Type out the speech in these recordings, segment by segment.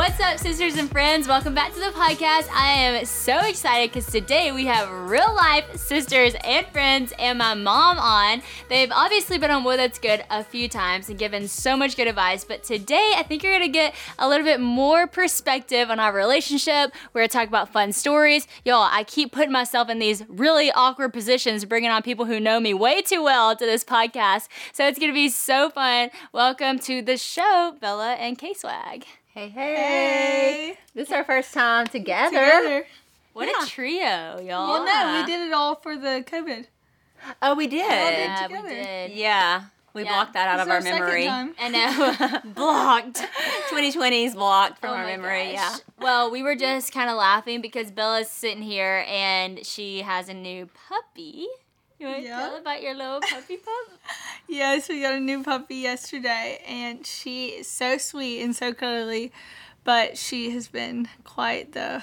What's up, sisters and friends? Welcome back to the podcast. I am so excited because today we have real life sisters and friends and my mom on. They've obviously been on Whoa That's Good a few times and given so much good advice, but today I think you're gonna get a little bit more perspective on our relationship. We're gonna talk about fun stories. Y'all, I keep putting myself in these really awkward positions, bringing on people who know me way too well to this podcast. So it's gonna be so fun. Welcome to the show, Bella and K Swag. Hey, hey, Hey. This is our first time together. Together. What Yeah. a trio, y'all. Well, no, we did it all for the COVID. Oh, we did. Yeah, we together. did. Yeah. We Yeah. blocked that out This of our, our second memory. time. I know. Blocked. 2020 is blocked from Oh our memory. gosh. Well, we were just kind of laughing because Bella's sitting here and she has a new puppy. You want to Yeah. tell about your little puppy pup? Yes, we got a new puppy yesterday, and she is so sweet and so cuddly, but she has been quite the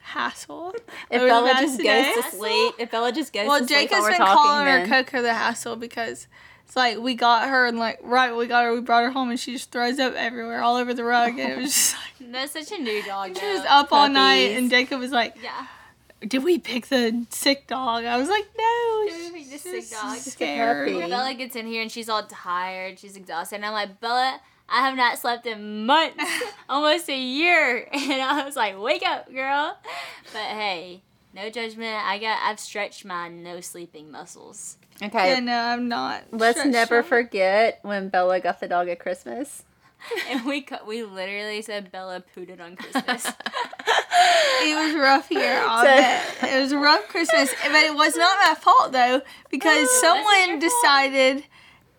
hassle. If over Bella past just day. goes to sleep, if Bella just goes Well, to sleep Jacob's while we're been talking, calling then her Coco the hassle because it's like we got her and like right we got her, we brought her home and she just throws up everywhere, all over the rug, and it was just like That's such a new dog. she was though. up all night, and Jacob was like, Yeah. "Did we pick the sick dog?" I was like, "No, Did we pick the sick dog?" scared." puppy. Bella gets in here and she's all tired. She's exhausted. And I'm like, Bella, I have not slept in months, almost a year. And I was like, wake up, girl. But hey, no judgment. I got, I've stretched my no sleeping muscles. okay. Yeah, no, I'm not. Let's never forget when Bella got the dog at Christmas. And we cu- we literally said Bella pooted on Christmas. It was rough here. So- It was a rough Christmas, but it was not my fault though because Oh, someone wasn't fault? decided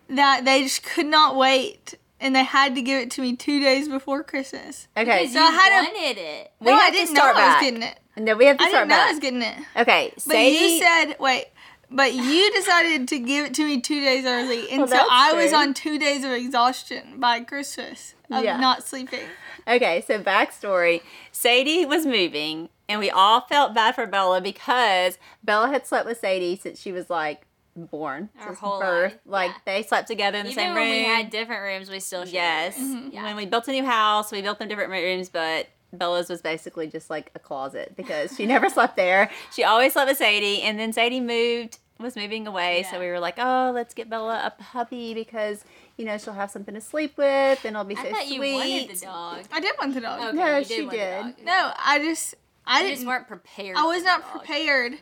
that they just could not wait and they had to give it to me two days before Christmas. Okay. So I had a- wanted it. We no, I didn't know start I back. was getting it. no, we have to I start didn't know. I was getting it. okay. But you said wait. But you decided to give it to me two days early, and Well, so that's I was on two days of exhaustion by Christmas of Yeah. not sleeping. Okay, so backstory. Sadie was moving, and we all felt bad for Bella because Bella had slept with Sadie since she was like born, Our since whole birth. life, Like yeah. they slept together in the Even same when room. we had different rooms, we still shared. yes. Mm-hmm. Yeah. When we built a new house, we built them different rooms, but Bella's was basically just like a closet because she never slept there. She always slept with Sadie, and then Sadie moved, was moving away, so we were like, oh, let's get Bella a puppy because you know she'll have something to sleep with, and it'll be I so thought sweet. you wanted the dog. I did want the dog. Okay, No, you did she want the did. dog. No, I just I You didn't just weren't prepared. I was not dog. prepared.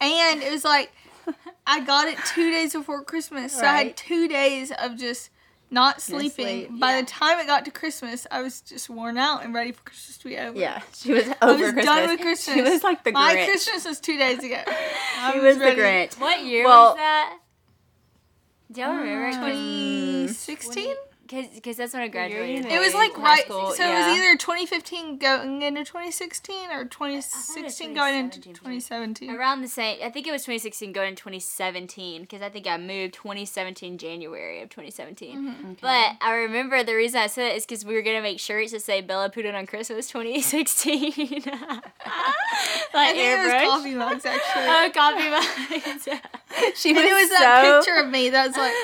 And it was like I got it two days before Christmas. So I had two days of just not sleeping. sleep. By Yeah. the time it got to Christmas, I was just worn out and ready for Christmas to be over. Yeah, she was over I was Christmas. done with Christmas. She was like the My Christmas was two days ago. I she was the ready. Grinch. What year Well- was that? Do y'all remember? Uh, 2016? Because that's when I graduated. It was like right. school, so it was either 2015 going into 2016 or 2016 going into 2017. 2017. Around the same, I think it was 2016 going into 2017 because I think I moved 2017 January of 2017. Mm-hmm. But I remember the reason I said it is because we were gonna make shirts that say Bella put it on Christmas 2016. like I think it was coffee mugs actually. Oh, coffee mugs. She and was, it was that picture of me that's like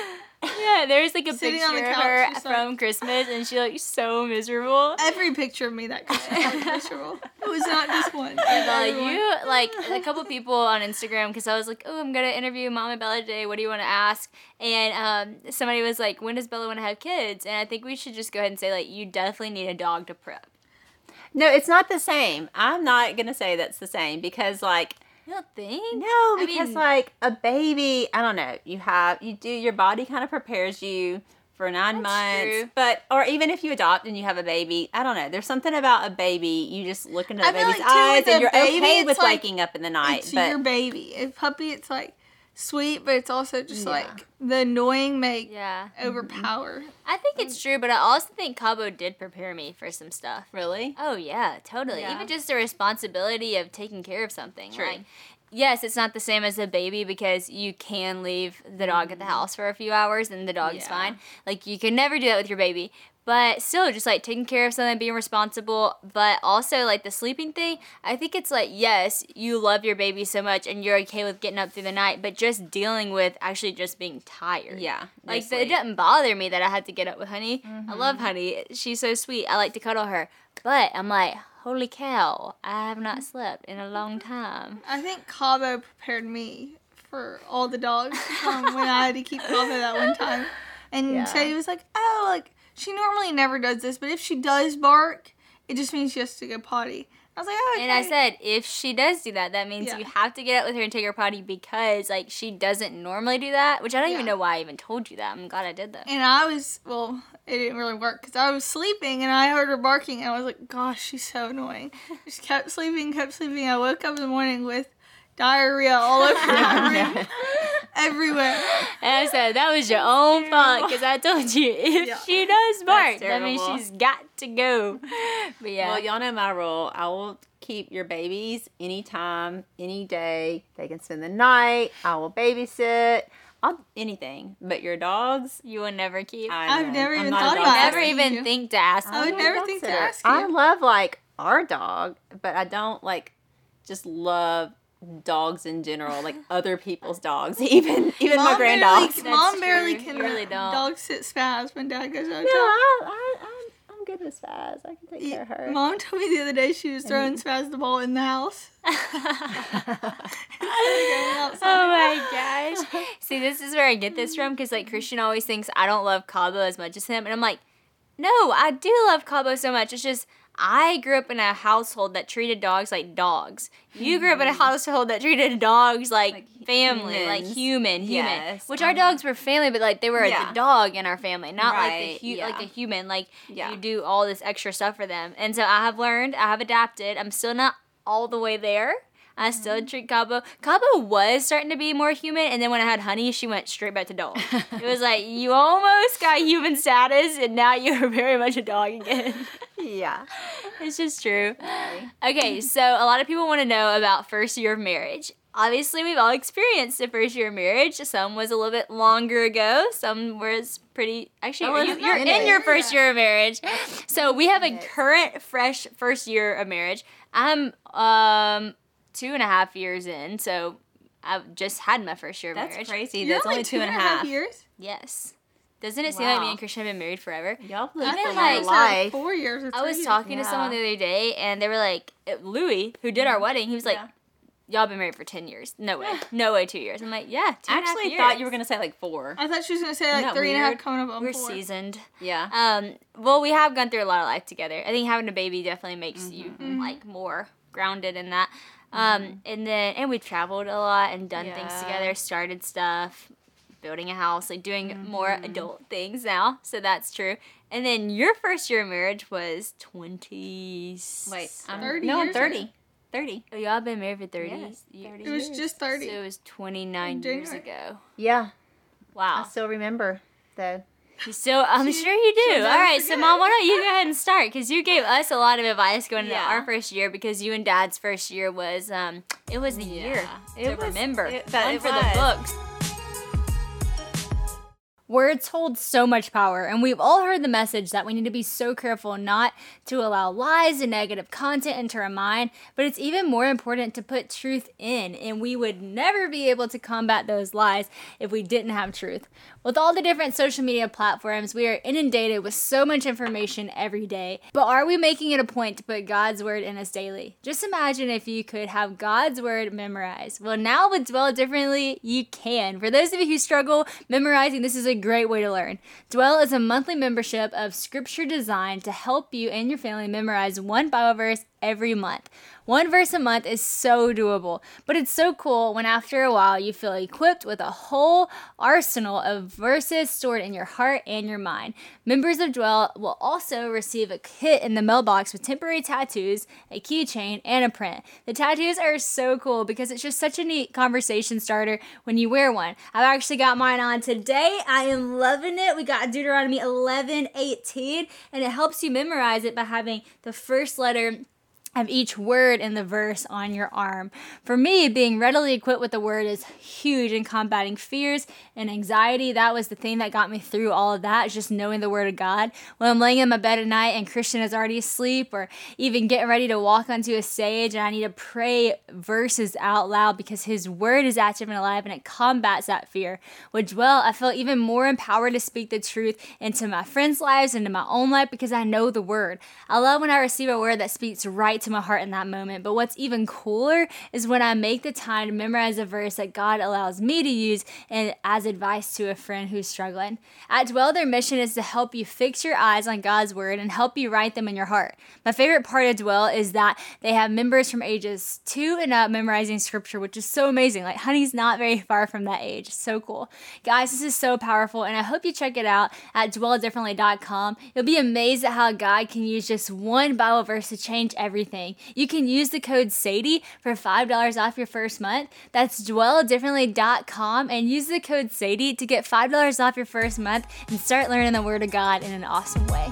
yeah, there's like a Sitting picture on the of her just like- from Christmas, and she looked so miserable. every picture of me that Christmas was miserable. It was not just one. Bella, Everyone. you like a couple people on Instagram because I was like, oh, I'm gonna interview Mom and Bella today. What do you want to ask? And um, somebody was like, when does Bella want to have kids? And I think we should just go ahead and say like, you definitely need a dog to prep. no. It's not the same. I'm not gonna say that's the same because like You don't think? no, I because mean- like a baby. I don't know. You have you do your body kind of prepares you for nine That's months, true. but or even if you adopt and you have a baby, I don't know. There's something about a baby. You just look into the I baby's like, eyes and you're baby, okay with like- waking up in the night. It's but your baby. A puppy, it's like sweet, but it's also just Yeah. like the annoying make Yeah. overpower. I think it's true, but I also think Cabo did prepare me for some stuff. Really? Oh yeah, totally. Yeah. Even just the responsibility of taking care of something. True. Like, yes, it's not the same as a baby because you can leave the dog at the house for a few hours and the dog is Mm-hmm. Yeah. fine. Like you can never do that with your baby. But still, just like taking care of something, being responsible, but also like the sleeping thing. I think it's like yes, you love your baby so much and you're okay with getting up through the night, but just dealing with actually just being tired. Yeah. Like sleep. it doesn't bother me that I had to get up with Honey. I Mm-hmm. love Honey. She's so sweet. I like to cuddle her. But I'm like, holy cow, I have not slept in a long time. I think Cabo prepared me for all the dogs come when I had to keep Cabo that one time. And Yeah. Was like, oh, like, she normally never does this, but if she does bark, it just means she has to go potty. I was like, oh, okay. And I said, if she does do that, that means Yeah. you have to get up with her and take her potty because like she doesn't normally do that. Which I don't even know why I even told you that. I'm glad I did though. And I was, well, it didn't really work because I was sleeping and I heard her barking and I was like, gosh, she's so annoying. Just kept sleeping, kept sleeping. I woke up in the morning with diarrhea all over my room, everywhere. And I said that was your own fault because I told you if Yeah. she does bark, that means she's got to go. But yeah, Well, y'all know my rule. I will keep your babies anytime, any day. They can spend the night. I will babysit. I'll anything. But your dogs, you will never keep. I I've never I'm even not a thought dog about never even you. think to ask. I would I'm not a never dog think to sitter. ask I love like our dog, but I don't like just love dogs in general, like other people's dogs, even even my Mom grand barely- dogs. Mom barely true. can You really don't. dog sit spaz when dad goes out. No, I, I, I'm, I'm good with Spaz. I can take care of her. Mom told me the other day she was throwing Spaz the ball in the house. oh my gosh. See, this is where I get this from because, like, Christian always thinks I don't love Cabo as much as him. And I'm like, no, I do love Cabo so much. It's just I grew up in a household that treated dogs like dogs. You grew up in a household that treated dogs like, Like family, like human, human. Yes, Which our uh-huh. dogs were family, but like they were Yeah. the dog in our family, not like the hu- like a human. Like Yeah. you do all this extra stuff for them. And so I have learned, I have adapted. I'm still not all the way there. I still Mm-hmm. treat Cabo. Cabo was starting to be more human, and then when I had Honey, she went straight back to dog. it was like you almost got human status, and now you're very much a dog again. Yeah. it's just true. Okay, so a lot of people want to know about first year of marriage. Obviously, we've all experienced the first year of marriage. Some was a little bit longer ago. Some was pretty. Actually, you, you're in in your first year of marriage. So we have a current, fresh first year of marriage. I'm um two and a half years in, so I've just had my first year of That's marriage. crazy. You're That's only two and a half. years. Yes. Doesn't it seem like me and Christian have been married forever? Y'all I live for like- your like life. four years. Or I was three talking to Yeah. someone the other day, and they were like, uh, Louis, who did our wedding, he was like, Yeah. "Y'all been married for ten years? No way, no way, two years." I'm like, "Yeah, two I and a half actually thought you were gonna say like four. I thought she was gonna say like that three and a half weird? coming up on We're four. seasoned." Yeah. Um, well, we have gone through a lot of life together. I think having a baby definitely makes you Mm-hmm. like more grounded in that. Um, and then and we've traveled a lot and done things together, started stuff, building a house, like doing more Mm-hmm. adult things now. So that's true. And then your first year of marriage was twenty. Wait, I'm 30 no, I'm years thirty. Thirty. Oh, y'all been married for thirty. Yes, ye- 30 It was years. just So thirty. it was twenty nine years ago. Yeah, Wow. I still remember the. Still, I'm She- sure you do. All right, so mom, why don't you go ahead and start? Because you gave us a lot of advice going into Yeah. our first year because you and dad's first year was, um, it was the year Yeah. to It was- remember. it- One it for was. the books. Words hold so much power, and we've all heard the message that we need to be so careful not to allow lies and negative content into our mind, but it's even more important to put truth in, and we would never be able to combat those lies if we didn't have truth. With all the different social media platforms, we are inundated with so much information every day, but are we making it a point to put God's word in us daily? Just imagine if you could have God's word memorized. Well, now with Dwell Differently, you can. For those of you who struggle memorizing, this is a great way to learn. Dwell is a monthly membership of scripture designed to help you and your family memorize one Bible verse every month. One verse a month is so doable, but it's so cool when after a while you feel equipped with a whole arsenal of verses stored in your heart and your mind. Members of Dwell will also receive a kit in the mailbox with temporary tattoos, a keychain, and a print. The tattoos are so cool because it's just such a neat conversation starter when you wear one. I've actually got mine on today. I am loving it. We got Deuteronomy 11 18, and it helps you memorize it by having the first letter of each word in the verse on your arm. For me, being readily equipped with the word is huge in combating fears and anxiety. That was the thing that got me through all of that, just knowing the word of God. When I'm laying in my bed at night and Christian is already asleep, or even getting ready to walk onto a stage and I need to pray verses out loud because his word is active and alive and it combats that fear. With Dwell, I feel even more empowered to speak the truth into my friends' lives and into my own life because I know the word. I love when I receive a word that speaks right to my heart in that moment. But what's even cooler is when I make the time to memorize a verse that God allows me to use and as advice to a friend who's struggling. At Dwell, their mission is to help you fix your eyes on God's word and help you write them in your heart. My favorite part of Dwell is that they have members from ages two and up memorizing scripture, which is so amazing. Like Honey's not very far from that age. So cool. Guys, this is so powerful, and I hope you check it out at dwelldifferently.com. You'll be amazed at how God can use just one Bible verse to change everything. You can use the code SADIE for $5 off your first month. That's dwelldifferently.com and use the code SADIE to get $5 off your first month and start learning the Word of God in an awesome way.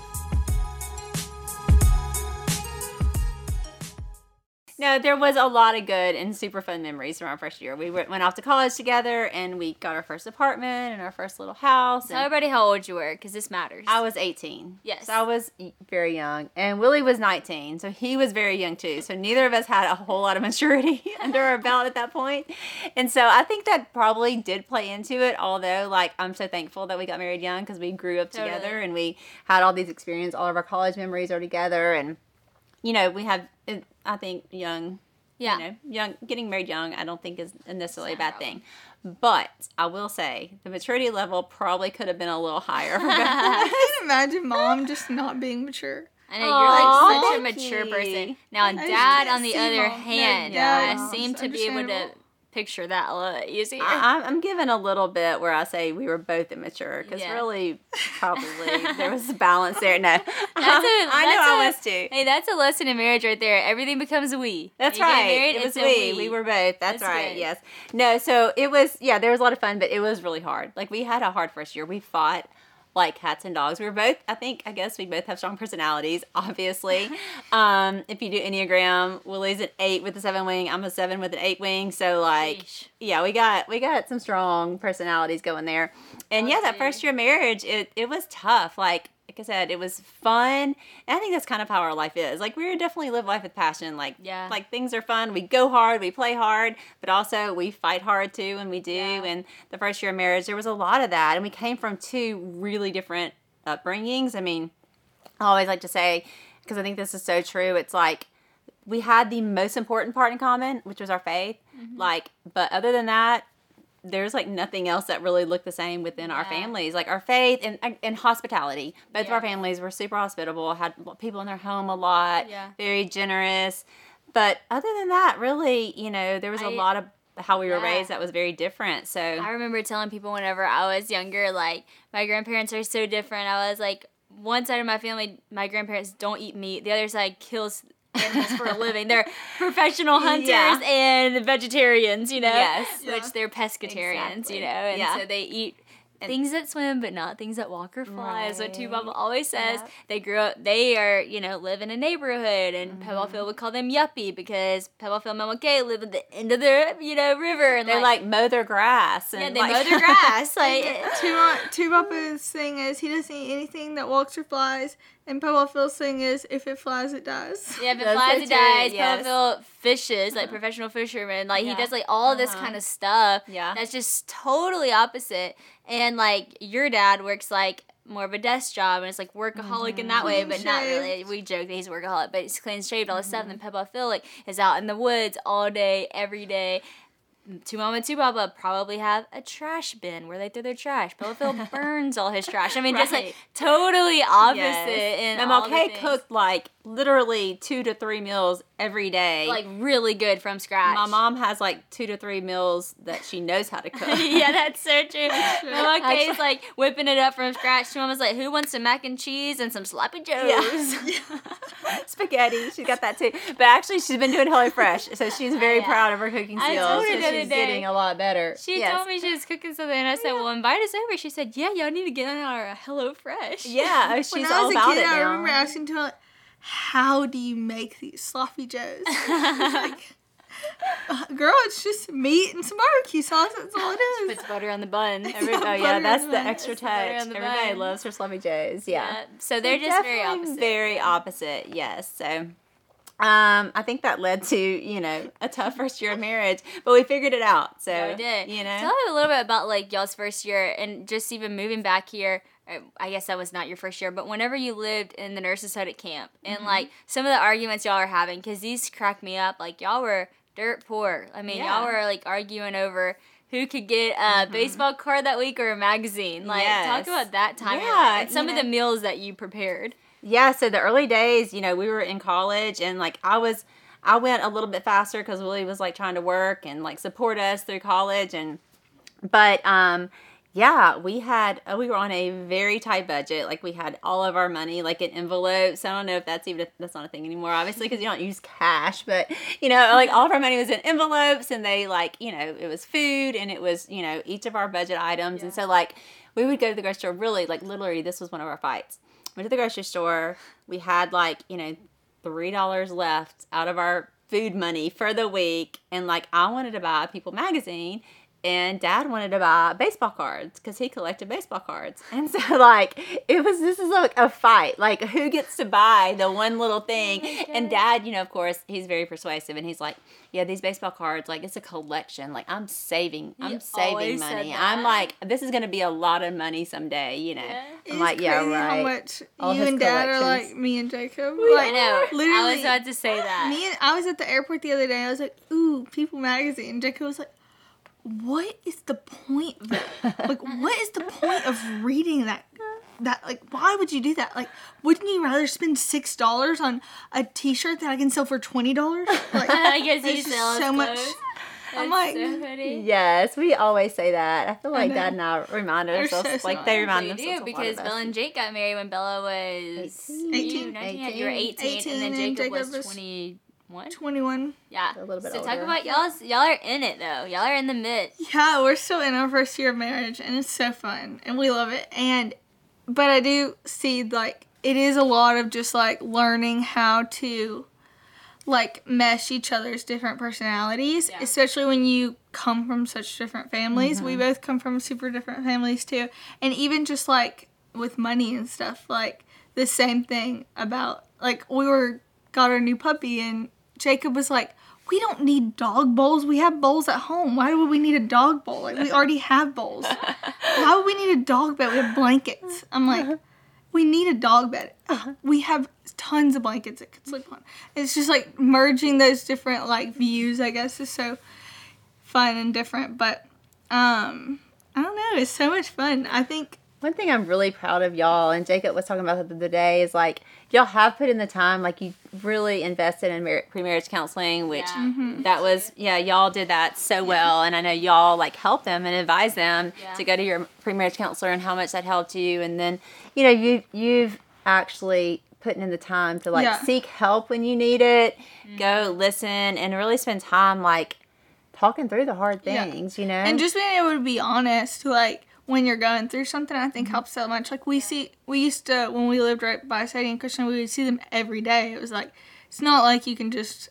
No, there was a lot of good and super fun memories from our first year. We went off to college together and we got our first apartment and our first little house. Tell everybody how old you were because this matters. I was 18. Yes. So I was very young. And Willie was 19. So he was very young too. So neither of us had a whole lot of maturity under our belt at that point. And so I think that probably did play into it. Although, like, I'm so thankful that we got married young because we grew up together Totally. and we had all these experiences. All of our college memories are together. And, you know, we have, uh, I think, young yeah. you know, young getting married young, I don't think is necessarily a bad thing. But I will say the maturity level probably could have been a little higher. for both of us. I can imagine mom just not being mature. I know Aw, you're like such a mature person. Now, just Dad, on the other mom. No, hand, Dad I is seem to be able to understandable. Picture that a lot easier. I, I'm- I'm giving a little bit where I say we were both immature because Yeah. really, probably there was a balance there. No, That's a- I know that's I a- was too. Hey, that's a lesson in marriage right there. Everything becomes we. That's You right. married, it was a we. We were both. That's, That's right. good. Yes. No. So it was. Yeah. There was a lot of fun, but it was really hard. Like we had a hard first year. We fought like cats and dogs. We're both. I think. I guess we both have strong personalities. Obviously, um, if you do enneagram, Willie's an eight with a seven wing. I'm a seven with an eight wing. So like, Sheesh. yeah, we got we got some strong personalities going there. And yeah, that see. first year of marriage, it it was tough. Like like I said, it was fun. And I think that's kind of how our life is. Like we definitely live life with passion. Like Yeah. like things are fun. We go hard, we play hard, but also we fight hard too, and we do. Yeah. And the first year of marriage, there was a lot of that, and we came from two really different upbringings. I mean, I always like to say because I think this is so true. It's like we had the most important part in common, which was our faith. Mm-hmm. Like, but other than that, there's like nothing else that really looked the same within our families. Like our faith and and hospitality. Both of our families were super hospitable. Had people in their home a lot. Yeah. Very generous. But other than that, really, you know, there was a I- lot of how we were Yeah. raised that was very different. So I remember telling people whenever I was younger, like my grandparents are so different. I was like, one side of my family, my grandparents don't eat meat. The other side kills for a living. They're professional hunters Yeah. and vegetarians, you know. Yes. Which Yeah. they're pescatarians, Exactly. you know, and Yeah. so they eat. Things that swim, but not things that walk or fly, is what Two Bubble always says. Yep. They grew up, they are, you know, live in a neighborhood, and Mm-hmm. Pebblefield would call them yuppie because Pebblefield and Mama live at the end of the, you know, river. And they like, mow their grass. And yeah, they like, mow their grass. Like, Tubapa's thing is he doesn't eat anything that walks or flies, and Pebble Phil's thing is if it flies, it dies. yeah, if it That's flies, so it true, dies. yes. Pebblefield fishes, like uh-huh. professional fishermen. Like, Yeah. he does, like, all this Uh-huh. kind of stuff. Yeah. That's just totally opposite. And, like, your dad works, like, more of a desk job and it's like workaholic in that mm-hmm. way, Clean but not really. We joke that he's a workaholic, but he's clean shaved all this stuff. Mm-hmm. And Peppa Phil like is out in the woods all day, every day. Two Mama and Two Baba probably have a trash bin where they throw their trash. Phil burns all his trash. I mean, just like totally opposite. Yes. And the cooked like literally two to three meals every day. like really good from scratch. my mom has like two to three meals that she knows how to cook. yeah, that's so true. Mama Kay's Actually- like whipping it up from scratch. Mama's like, "Who wants some mac and cheese and some sloppy joes?" Yeah. Spaghetti, she's got that too. But actually, she's been doing Hello Fresh, so she's very Yeah. proud of her cooking I skills. told her so the she's day. getting a lot better. She Yes. told me she was cooking something, and I said, "Well, invite us over." She said, "Yeah, y'all need to get on our Hello Fresh." Yeah, oh, she's when I all was a about kid, it I remember asking to "How do you make these sloppy joes?" like, "Uh, girl, it's just meat and some barbecue sauce. That's all it is. puts butter on the bun. Every, Yeah, oh yeah, that's the the extra It's the butter touch. the Everybody bun. loves her sloppy joes. Yeah. Yeah. So they're just very opposite. Very opposite, yes. So um, I think that led to, you know, a tough first year of marriage, but we figured it out. So Yeah, we did. you know. Tell me a little bit about like y'all's first year and just even moving back here. uh, I guess that was not your first year, but whenever you lived in the nurses' hut at camp and Mm-hmm. like some of the arguments y'all are having, because these crack me up. Like y'all were dirt poor. I mean, Yeah. y'all were like arguing over who could get a baseball card that week or a magazine. Like, talk Mm-hmm. About that time Yeah, and some of the meals that you prepared. Yeah, so the early days, you know, we were in college and like I was I went a little bit faster because Willie was like trying to work and like support us through college and but um yeah, we had uh, we were on a very tight budget. Like we had all of our money like in envelopes. I don't know if that's even that's not a thing anymore, obviously, because you don't use cash. But you know, like all of our money was in envelopes, and they like you know it was food and it was you know each of our budget items. And so like we would go to the grocery store. Really, like literally, this was one of our fights. Went to the grocery store. We had like you know three dollars left out of our food money for the week, and like I wanted to buy People magazine, and Dad wanted to buy baseball cards because he collected baseball cards, and so like it was this is like a fight, like who gets to buy the one little thing, and Dad, you know, of course, he's very persuasive, and he's like, yeah, these baseball cards, like it's a collection, like I'm saving, I'm saving money. I'm like this is gonna be a lot of money someday, you know. Yeah. It's I'm like, yeah, crazy right. How much All you and Dad are like me and Jacob. I like, know. I Literally, was about to say that. me and I was at the airport the other day. I was like, "Ooh, People Magazine." Jacob was like, what is the point of like what is the point of reading that that like why would you do that like wouldn't you rather spend six dollars on a t-shirt that i can sell for twenty dollars like i guess you sell so much. I'm like, so yes, we always say that. I feel like I Dad and I remind ourselves, so like they remind they themselves. Do, because Bill and Jake got married when Bella was 18, 18, 19, 18 you were 18, 18 and then Jacob, and Jacob was 20. What? 21. Yeah. A little bit so older. talk about y'all. y'all are in it though. Y'all are in the mid. Yeah, we're still in our first year of marriage and it's so fun and we love it. And, but I do see like, it is a lot of just like learning how to like mesh each other's different personalities, yeah. especially when you come from such different families. Mm-hmm. We both come from super different families too. And even just like with money and stuff, like the same thing about like we were got our new puppy and Jacob was like. We don't need dog bowls. We have bowls at home. Why would we need a dog bowl? Like we already have bowls. Why would we need a dog bed? We have blankets. I'm like, we need a dog bed. We have tons of blankets it could sleep on. It's just like merging those different like views. I guess is so fun and different. But um, I don't know. It's so much fun. I think One thing I'm really proud of y'all, and Jacob was talking about it the other day, is like y'all have put in the time. Like you really invested in mar- pre-marriage counseling, which Yeah. Mm-hmm. that was yeah, y'all did that so well, and I know y'all like helped them and advised them Yeah. to go to your pre-marriage counselor and how much that helped you, and then you know you you've actually putting in the time to like Yeah. seek help when you need it, go mm-hmm. listen, and really spend time like talking through the hard Yeah. things. You know, and just being able to be honest, like when you're going through something, I think mm-hmm. helps so much. Like we see, we used to when we lived right by Sadie and Christian, we would see them every day. It was like it's not like you can just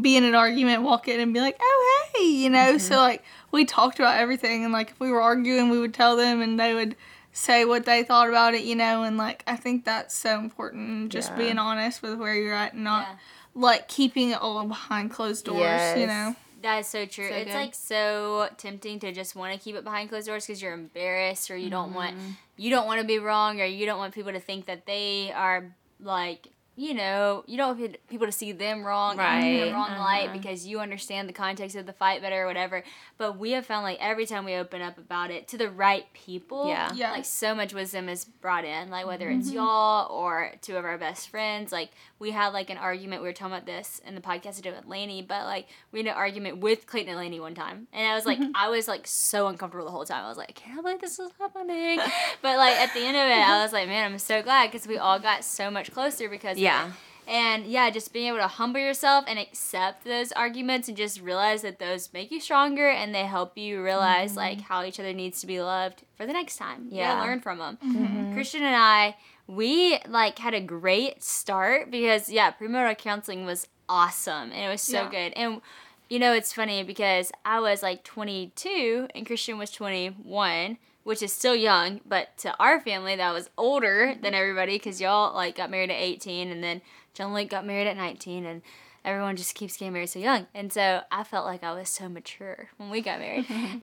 be in an argument, walk in, and be like, "Oh hey," you know. So mm-hmm. like we talked about everything, and like if we were arguing, we would tell them, and they would say what they thought about it, you know. And like I think that's so important, just Yeah. being honest with where you're at, and not Yeah. like keeping it all behind closed doors, you know. That is so true. So it's good. like so tempting to just want to keep it behind closed doors because you're embarrassed or you don't want mm-hmm. you don't want to be wrong or you don't want people to think that they are like you know you don't want people to see them wrong in Right. the wrong light Uh-huh. because you understand the context of the fight better or whatever. But we have found like every time we open up about it to the right people, Yeah. Yeah. like so much wisdom is brought in. Like whether it's y'all or two of our best friends. Like we had like an argument. We were talking about this in the podcast I did with Lainey, but like we had an argument with Clayton and Lainey one time, and I was like, I was like so uncomfortable the whole time. I was like, I can't believe this is happening. but like at the end of it, I was like, man, I'm so glad because we all got so much closer because of Yeah. And yeah, just being able to humble yourself and accept those arguments and just realize that those make you stronger and they help you realize mm-hmm. like how each other needs to be loved for the next time. Yeah, Yeah. learn from them. Mm-hmm. Christian and I, we like had a great start because yeah, premarital counseling was awesome and it was so Yeah. good. And you know, it's funny because I was like 22 and Christian was 21, which is still young, but to our family that was older than everybody because y'all like got married at 18 and then John Luke got married at 19 and everyone just keeps getting married so young. And so I felt like I was so mature when we got married.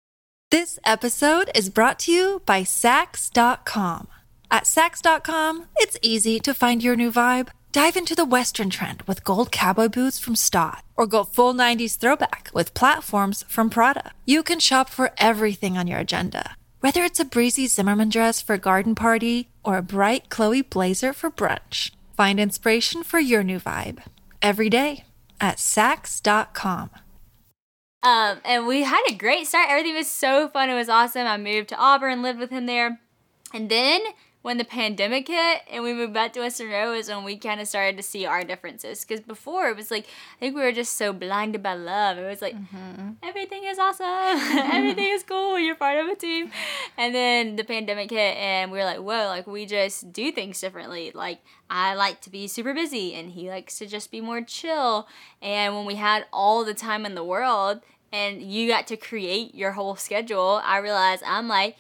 This episode is brought to you by Saks.com. At Saks.com, it's easy to find your new vibe. Dive into the Western trend with gold cowboy boots from Staud, or go full 90s throwback with platforms from Prada. You can shop for everything on your agenda, whether it's a breezy Zimmermann dress for a garden party or a bright Chloe blazer for brunch. Find inspiration for your new vibe every day at Saks.com. Um, and we had a great start. Everything was so fun. It was awesome. I moved to Auburn, lived with him there. And then when the pandemic hit and we moved back to West Monroe is when we kind of started to see our differences. Because before it was like, I think we were just so blinded by love. It was like, mm-hmm. everything is awesome. everything is cool. You're part of a team. And then the pandemic hit and we were like, whoa, like we just do things differently. Like I like to be super busy and he likes to just be more chill. And when we had all the time in the world and you got to create your whole schedule, I realized I'm like,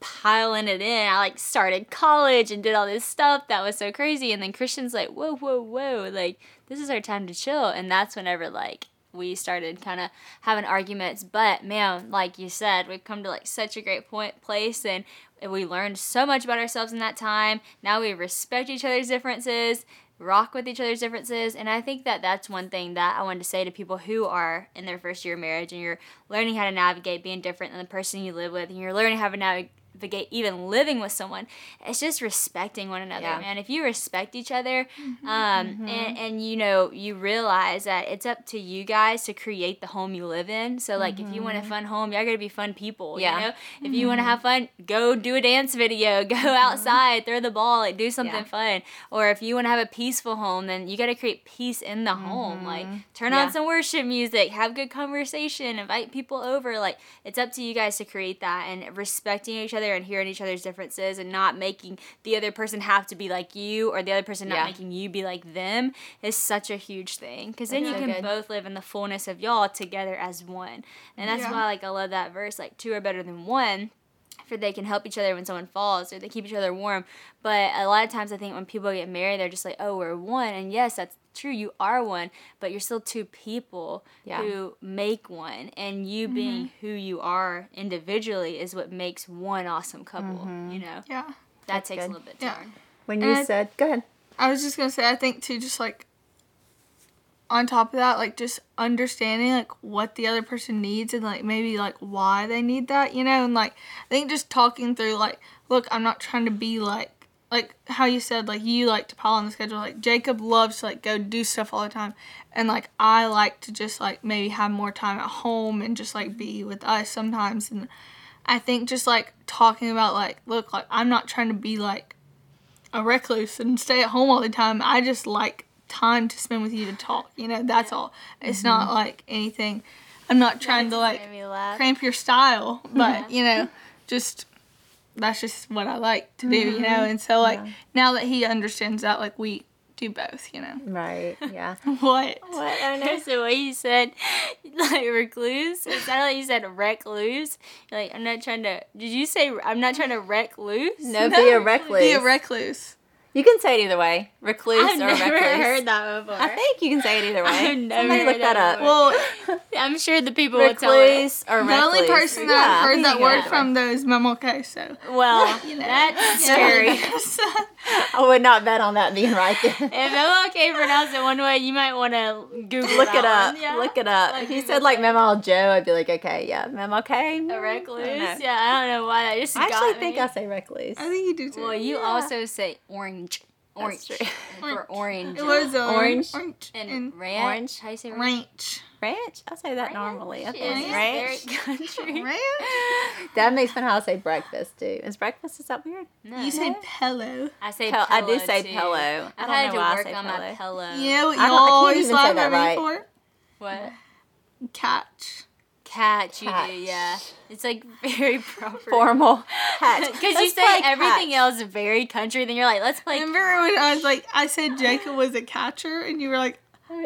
piling it in. I like started college and did all this stuff that was so crazy. And then Christian's like, whoa, whoa, whoa, like this is our time to chill. And that's whenever like we started kind of having arguments. But man, like you said, we've come to like such a great point place and we learned so much about ourselves in that time. Now we respect each other's differences rock with each other's differences and i think that that's one thing that i wanted to say to people who are in their first year of marriage and you're learning how to navigate being different than the person you live with and you're learning how to navigate navigate even living with someone it's just respecting one another Yeah. man. If you respect each other mm-hmm. um, mm-hmm. and, and you know you realize that it's up to you guys to create the home you live in. So like if you want a mm-hmm. fun home y'all gotta be fun people Yeah. you know? If you want to have fun go do a dance video go outside throw the ball like do something Yeah. fun. Or if you want to have a peaceful home then you got to create peace in the home like turn Yeah. on some worship music have good conversation invite people over like it's up to you guys to create that and respecting each other and hearing each other's differences and not making the other person have to be like you or the other person not Yeah. making you be like them is such a huge thing because then you so can good. both live in the fullness of y'all together as one and that's Yeah. why like i love that verse like two are better than one for they can help each other when someone falls or they keep each other warm. But a lot of times I think when people get married, they're just like, oh, we're one. And yes, that's true. You are one, but you're still two people Yeah. who make one. And you mm-hmm. being who you are individually is what makes one awesome couple. Mm-hmm. You know, Yeah. that takes good. a little bit to Yeah. learn. When And you I- said, go ahead. I was just gonna say, I think too, just like on top of that, like just understanding like what the other person needs and like maybe like why they need that, you know, and like I think just talking through like, look, I'm not trying to be like like how you said like you like to pile on the schedule. Like Jacob loves to like go do stuff all the time, and like I like to just like maybe have more time at home and just like be with us sometimes. And I think just like talking about like, look, like I'm not trying to be like a recluse and stay at home all the time. I just like time to spend with you to talk. You know, that's all. It's not mm-hmm. like anything. I'm not trying to like Made me laugh. cramp your style, but you know, just that's just what I like to do. You know, mm-hmm. and so like now that he understands that, like we do both. You know, Right. Yeah. What? What? I I know. There's the way you said, like recluse. It sounded like you said recluse. You're like, I'm not trying to. Did you say I'm not trying to recluse? loose? No, be a recluse. be a recluse. You can say it either way. Recluse I've or never recluse. heard that before. I think you can say it either way. I've never Somebody heard look that, that up. before. Well, I'm sure the people will tell us. recluse or the only person that Yeah, I I've heard that word from though is Mom okay. So Well, know. that's scary. I would not bet on that being right there. if I'm okay pronounce it one way, you might want to Google Look it up. one. Yeah. Look it up. Like if you said like that. Memo Joe, I'd be like, okay, yeah, Memo mm, okay. A recluse? I. Yeah, I don't know why that just I got actually think me. I say recluse. I think you do too. Well, you Yeah. also say orange. Orange. true. For orange. it was Orange. orange And, and ranch. orange. How you say ranch? ranch. Ranch? I say that normally. I Ranch think is ranch. very country. Ranch. Dad makes fun how I say breakfast too. Is breakfast is that weird? No. You say pillow. I say Pel- I do say too. pillow. I I've don't had know to why I work say on pillow. my pillow. You know what y'all don't- I can't always say laugh that at me right. for? What? Catch. Catch, you Catch. do, yeah. It's like very proper. Formal. Catch. Because you say everything catch. else very country, then you're like, let's play. Remember when I was like, I said Jacob was a catcher, and you were like,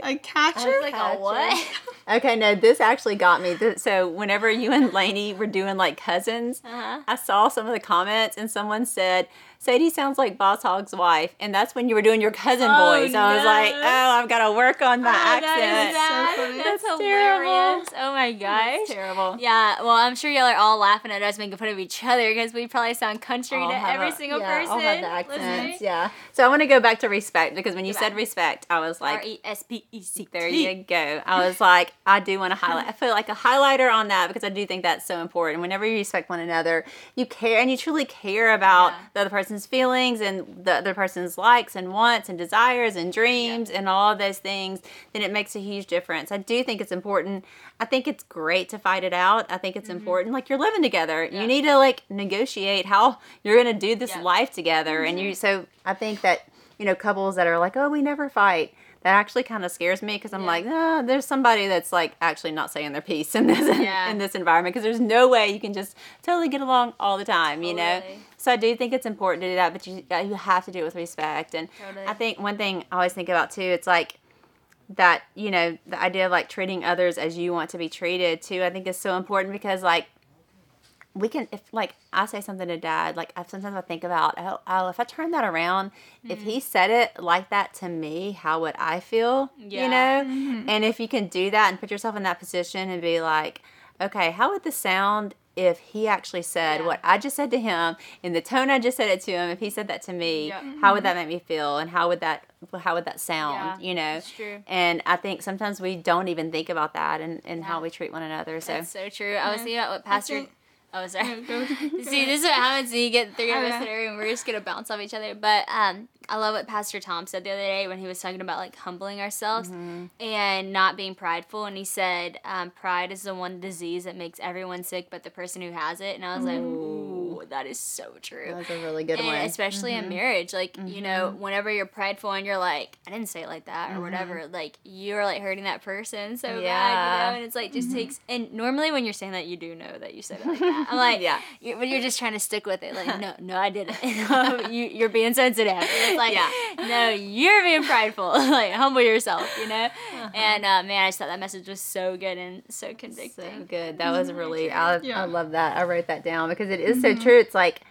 a catcher? like a what? Okay, no, this actually got me. So whenever you and Lainey were doing like cousins, Uh-huh. I saw some of the comments and someone said, Sadie sounds like Boss Hog's wife. And that's when you were doing your cousin Oh, voice. I was like, oh, I've got to work on my Oh, accent. is bad. So funny. That's, That's hilarious. Oh my gosh. It's terrible. Yeah, well, I'm sure y'all are all laughing at us making fun of each other because we probably sound country I'll to have every a- single yeah, person. I'll have the listening. accents. Yeah. So I want to go back to respect because when you Go said back. respect, I was like, E S P E C T. There you go. I was like, I do want to highlight. I feel like a highlighter on that because I do think that's so important. Whenever you respect one another, you care and you truly care about Yeah. the other person's feelings and the other person's likes and wants and desires and dreams and all of those things. Then it makes a huge difference. I do think it's important. I think it's great to fight it out. I think it's important. Like you're living together, Mm-hmm. Yeah. you need to like negotiate how you're gonna do this Yeah. Mm-hmm. life together. And you, so I think that you know couples that are like, oh, we never fight that actually kind of scares me because I'm Yeah. like, no, there's somebody that's like actually not saying their piece in this Yeah. in this environment because there's no way you can just totally get along all the time, you know. So I do think it's important to do that, but you uh, you have to do it with respect. And Totally. I think one thing I always think about too, it's like that you know the idea of like treating others as you want to be treated too. I think is so important because like we can if like I say something to dad, like I sometimes I think about oh, oh if I turn that around, if he mm. said it like that to me, how would I feel? Yeah. You know? Mm-hmm. And if you can do that and put yourself in that position and be like, okay, how would this sound if he actually said Yeah. what I just said to him in the tone I just said it to him, if he said that to me, Yeah. how would mm-hmm. that make me feel and how would that how would that sound? Yeah, you know? true. And I think sometimes we don't even think about that and, and how we treat one another. So That's so true. I was thinking about what Pastor. Oh, sorry. Go- See, this is what happens when you get three of us know. in a room. We're just gonna bounce off each other. But um, I love what Pastor Tom said the other day when he was talking about like humbling ourselves Mm-hmm. and not being prideful. And he said, um, pride is the one disease that makes everyone sick, but the person who has it. And I was like, ooh, that is so true. That's a really good and one. especially Mm-hmm. in marriage like you know whenever you're prideful and you're like i didn't say it like that or whatever like you're like hurting that person so bad you Mm-hmm. Yeah. Mm-hmm. know and it's like just takes and normally when you're saying that you do know that you said it like that i'm like Yeah. you, but you're just trying to stick with it like no no i didn't you, you're being sensitive And it's like Yeah. no you're being prideful like humble yourself you know Uh-huh. and uh, man i just thought that message was so good and so So convicting good. That was really. I, Yeah. I love that. I wrote that down because it is so true. It's like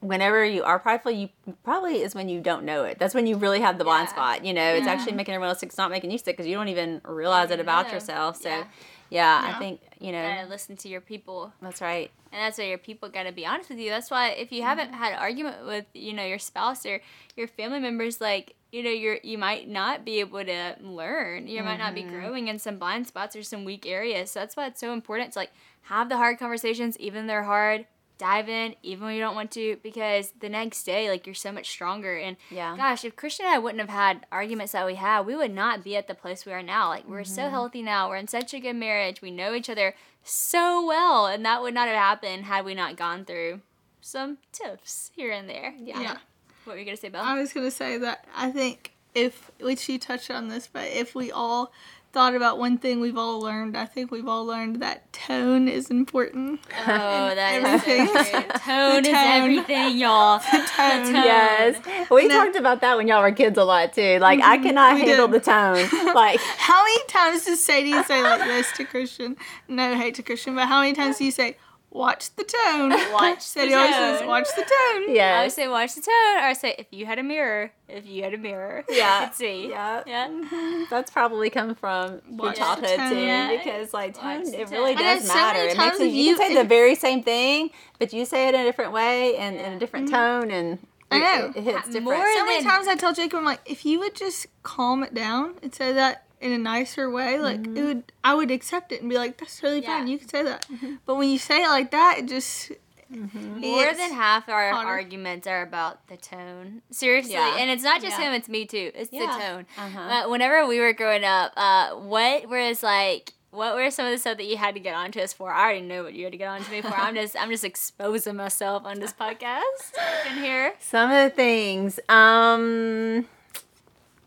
whenever you are prideful, you probably is when you don't know it. That's when you really have the blind Yeah. spot. You know, it's actually making everyone else sick. It's not making you sick because you don't even realize it about know. yourself. So, Yeah. yeah, I think you know gotta listen to your people that's right. And that's why your people got to be honest with you. That's why if you haven't mm-hmm. had an argument with, you know, your spouse or your family members, like, you know, you're you might not be able to learn. You might not be mm-hmm. growing in some blind spots or some weak areas. So that's why it's so important to like have the hard conversations, even they're hard. Dive in, even when you don't want to, because the next day, like you're so much stronger. And Yeah. gosh, if Christian and I wouldn't have had arguments that we had, we would not be at the place we are now. Like we're so mm-hmm. healthy now. We're in such a good marriage. We know each other so well, and that would not have happened had we not gone through some tips here and there. Yeah. Yeah. What were you gonna say, Belle? I was gonna say that I think if which you touched on this, but if we all thought about one thing we've all learned, I think we've all learned that tone is important. oh, that is so everything. great. Tone is everything, y'all. Tone. tone. Yes, we No. talked about that when y'all were kids a lot too. Like I mm-hmm. cannot we handle did. the tone. Like How many times does Sadie say like this to Christian? No hate to Christian, but how many times do you say, "Watch the tone"? Watch the Sadie always says, tone. "Watch the tone." Yeah. I would say watch the tone, or I say if you had a mirror, if you had a mirror, Yeah. you could see. yeah. Yeah. That's probably come from your Watch the childhood tone. too, Yeah. because like tone, the it really tone. I does matter. many It makes you, you you- can say the very same thing, but you say it in a different way and in a different mm-hmm. tone, and I it- know. it, it hits different. More So many than- times I tell Jacob, I'm like, if you would just calm it down and say that in a nicer way, like it would, I would accept it and be like, that's really Yeah. fine. You can say that. But when you say it like that, it just More than half our arguments are about the tone. Seriously, Yeah. and it's not just Yeah. him; it's me too. It's Yeah. the tone. Uh-huh. Uh, whenever we were growing up, uh, what was like? What were some of the stuff that you had to get onto us for? I already know what you had to get onto me for. I'm just, I'm just exposing myself on this podcast in here. Some of the things. Um,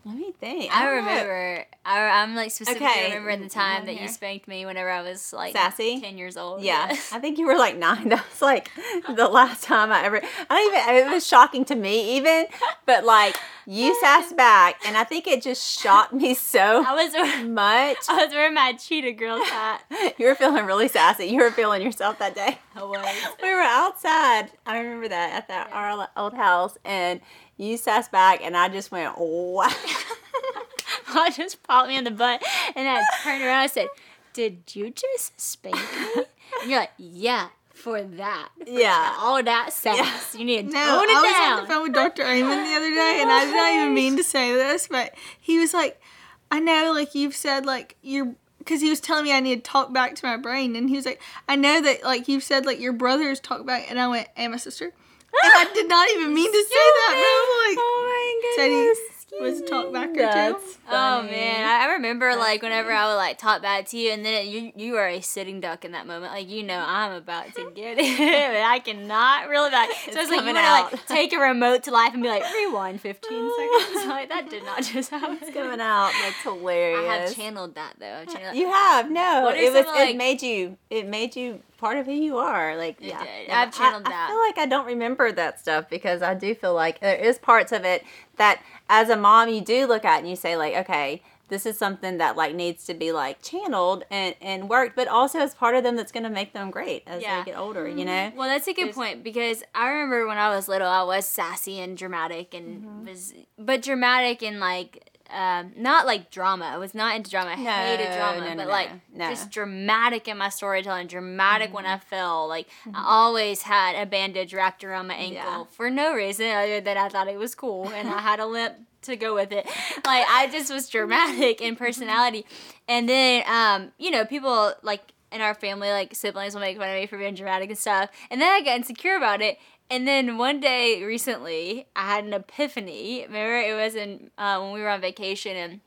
let me think. I know. remember. I, I'm like specifically Okay, remembering the time that you spanked me whenever I was like Sassy? ten years old. Yeah, Yes. I think you were like nine. That was like the last time I ever. I don't even. It was shocking to me, even. But like you sassed back, and I think it just shocked me so I was, much. I was wearing my cheetah girl hat. You were feeling really sassy. You were feeling yourself that day. I was. We were outside. I remember that at that our old house, and you sassed back, and I just went wow. I just popped me in the butt, and I turned around. and I said, "Did you just spank me?" And you're like, "Yeah, for that, Yeah. all that sass. You need to No, tone I it was down." on the phone with Dr. Amen the other day, and I did not even mean to say this, but he was like, I know, like you've said, like you're, because he was telling me I need to talk back to my brain, and he was like, I know that, like you've said, like your brothers talk back, and I went, and my sister, and I did not even mean to say that, but I'm like, Oh my goodness. Was a talk backer too. That's Oh funny. man, I I remember like whenever I would like talk back to you, and then it, you you are a sitting duck in that moment. Like you know I'm about to get it, but I cannot reel it back. So It's it's like you coming want to like take a remote to life and be like rewind 15 seconds. Like that did not just happen. It's coming out. That's hilarious. I have channeled that though. I've channeled You have no. What it was. some, like- it made you. It made you part of who you are. Like It yeah. did. I've channeled I, that. I feel like I don't remember that stuff because I do feel like there is parts of it that, as a mom, you do look at and you say like, okay, this is something that like needs to be like channeled and and worked, but also as part of them that's going to make them great as Yeah. they get older. You know. Well, that's a good There's- point because I remember when I was little, I was sassy and dramatic, and Mm-hmm. was but dramatic and like um, not like drama. I was not into drama. I hated drama, no, no, but no, like no. just dramatic in my storytelling. Dramatic when Mm-hmm. I fell. Like I always had a bandage wrapped around my ankle Yeah. for no reason other than I thought it was cool, and I had a limp to go with it. Like I just was dramatic in personality, and then um, you know people like in our family, like siblings will make fun of me for being dramatic and stuff. And then I got insecure about it. And then one day recently, I had an epiphany. Remember, it was in uh, when we were on vacation, and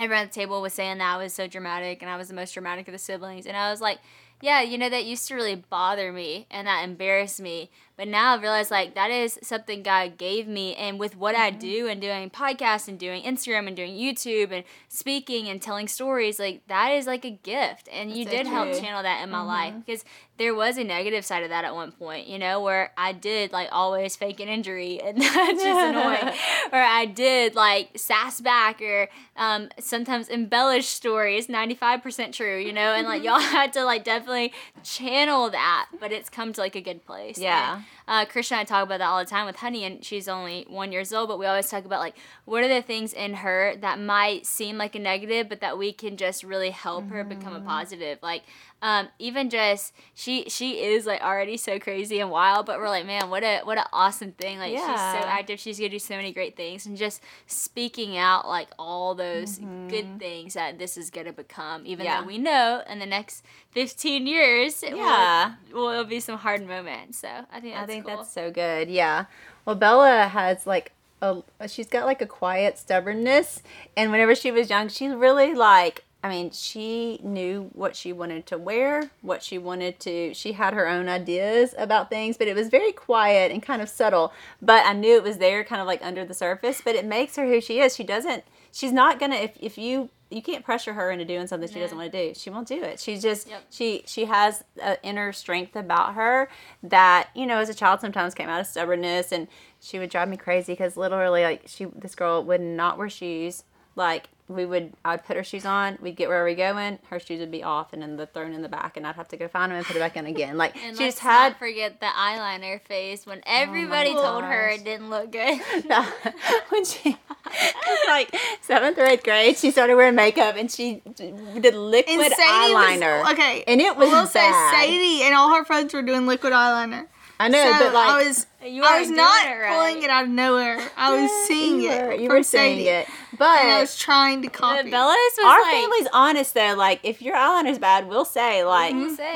everyone at the table was saying that I was so dramatic, and I was the most dramatic of the siblings. And I was like, yeah, you know, that used to really bother me and that embarrassed me. But now I've realized like that is something God gave me. And with what I mm-hmm. do and doing podcasts and doing Instagram and doing YouTube and speaking and telling stories, like that is like a gift. And you so did help channel that in my life mm-hmm. because there was a negative side of that at one point, you know, where I did like always fake an injury and that's just annoying. Or I did like sass back or um, sometimes embellish stories, 95% true, you know, and like mm-hmm. y'all had to like definitely channel that, but it's come to like a good place. Yeah. And, uh, Christian and I talk about that all the time with Honey, and she's only one years old. But we always talk about like what are the things in her that might seem like a negative, but that we can just really help her become Mm-hmm. a positive. Like um, even just she she is like already so crazy and wild, but we're like, man, what a what an awesome thing! Like she's so active, she's gonna do so many great things, and just speaking out like all those Mm-hmm. good things that this is gonna become. Even Yeah. though we know in the next fifteen years, Yeah. will, will be some hard moments. So I think that's I think cool. that's so good. Yeah. Well, Bella has like a she's got like a quiet stubbornness, and whenever she was young, she really like. I mean, she knew what she wanted to wear, what she wanted to. She had her own ideas about things, but it was very quiet and kind of subtle. But I knew it was there, kind of like under the surface. But it makes her who she is. She doesn't. She's not gonna. If if you you can't pressure her into doing something she doesn't want to do. She won't do it. She's just Yep. she she has an inner strength about her that you know as a child sometimes came out of stubbornness and she would drive me crazy because literally like she this girl would not wear shoes like we would I'd put her shoes on we'd get where we going her shoes would be off and then the thrown in the back and I'd have to go find them and put it back in again like And she just had forget the eyeliner phase when oh everybody told her it didn't look good. when she like seventh or eighth grade she started wearing makeup and she did liquid eyeliner was okay. and it was I will say. Sadie and all her friends were doing liquid eyeliner. I know so but like I was You I weren't was not it right. pulling it out of nowhere. I was seeing you it. you were seeing Sadie, it but And I was trying to copy. Bella's was our like, family's honest though. Like, if your eyeliner's bad, we'll say like, We'll say.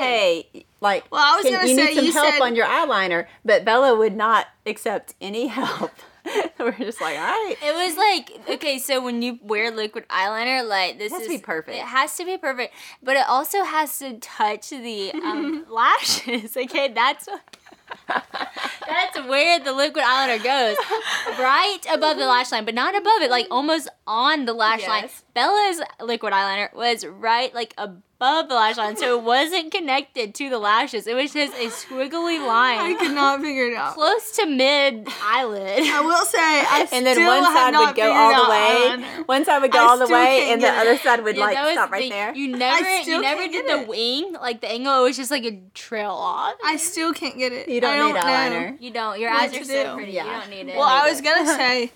"Hey, like, Well, I was can- gonna you say, need some you help said- on your eyeliner." But Bella would not accept any help. We're just like, "All right." It was like okay, so when you wear liquid eyeliner, like this It has is to be perfect. It has to be perfect, but it also has to touch the um, lashes. Okay, that's what. That's where the liquid eyeliner goes, right above the lash line, but not above it, like almost on the lash line. Bella's liquid eyeliner was right like above the lash line, so it wasn't connected to the lashes. It was just a squiggly line. I could not figure it out. close to mid eyelid. I will say, I And then still one side not would go all the way. eyeliner. One side would go I all the way, and the it. other side would Yeah, like was stop the right thing. there. You never, you never did get the it. wing, like the angle. It was just like a trail off. I still can't get it. You don't I don't need know. eyeliner. You don't. Your eyes are so pretty. Yeah. You don't need it. Well, I was gonna say,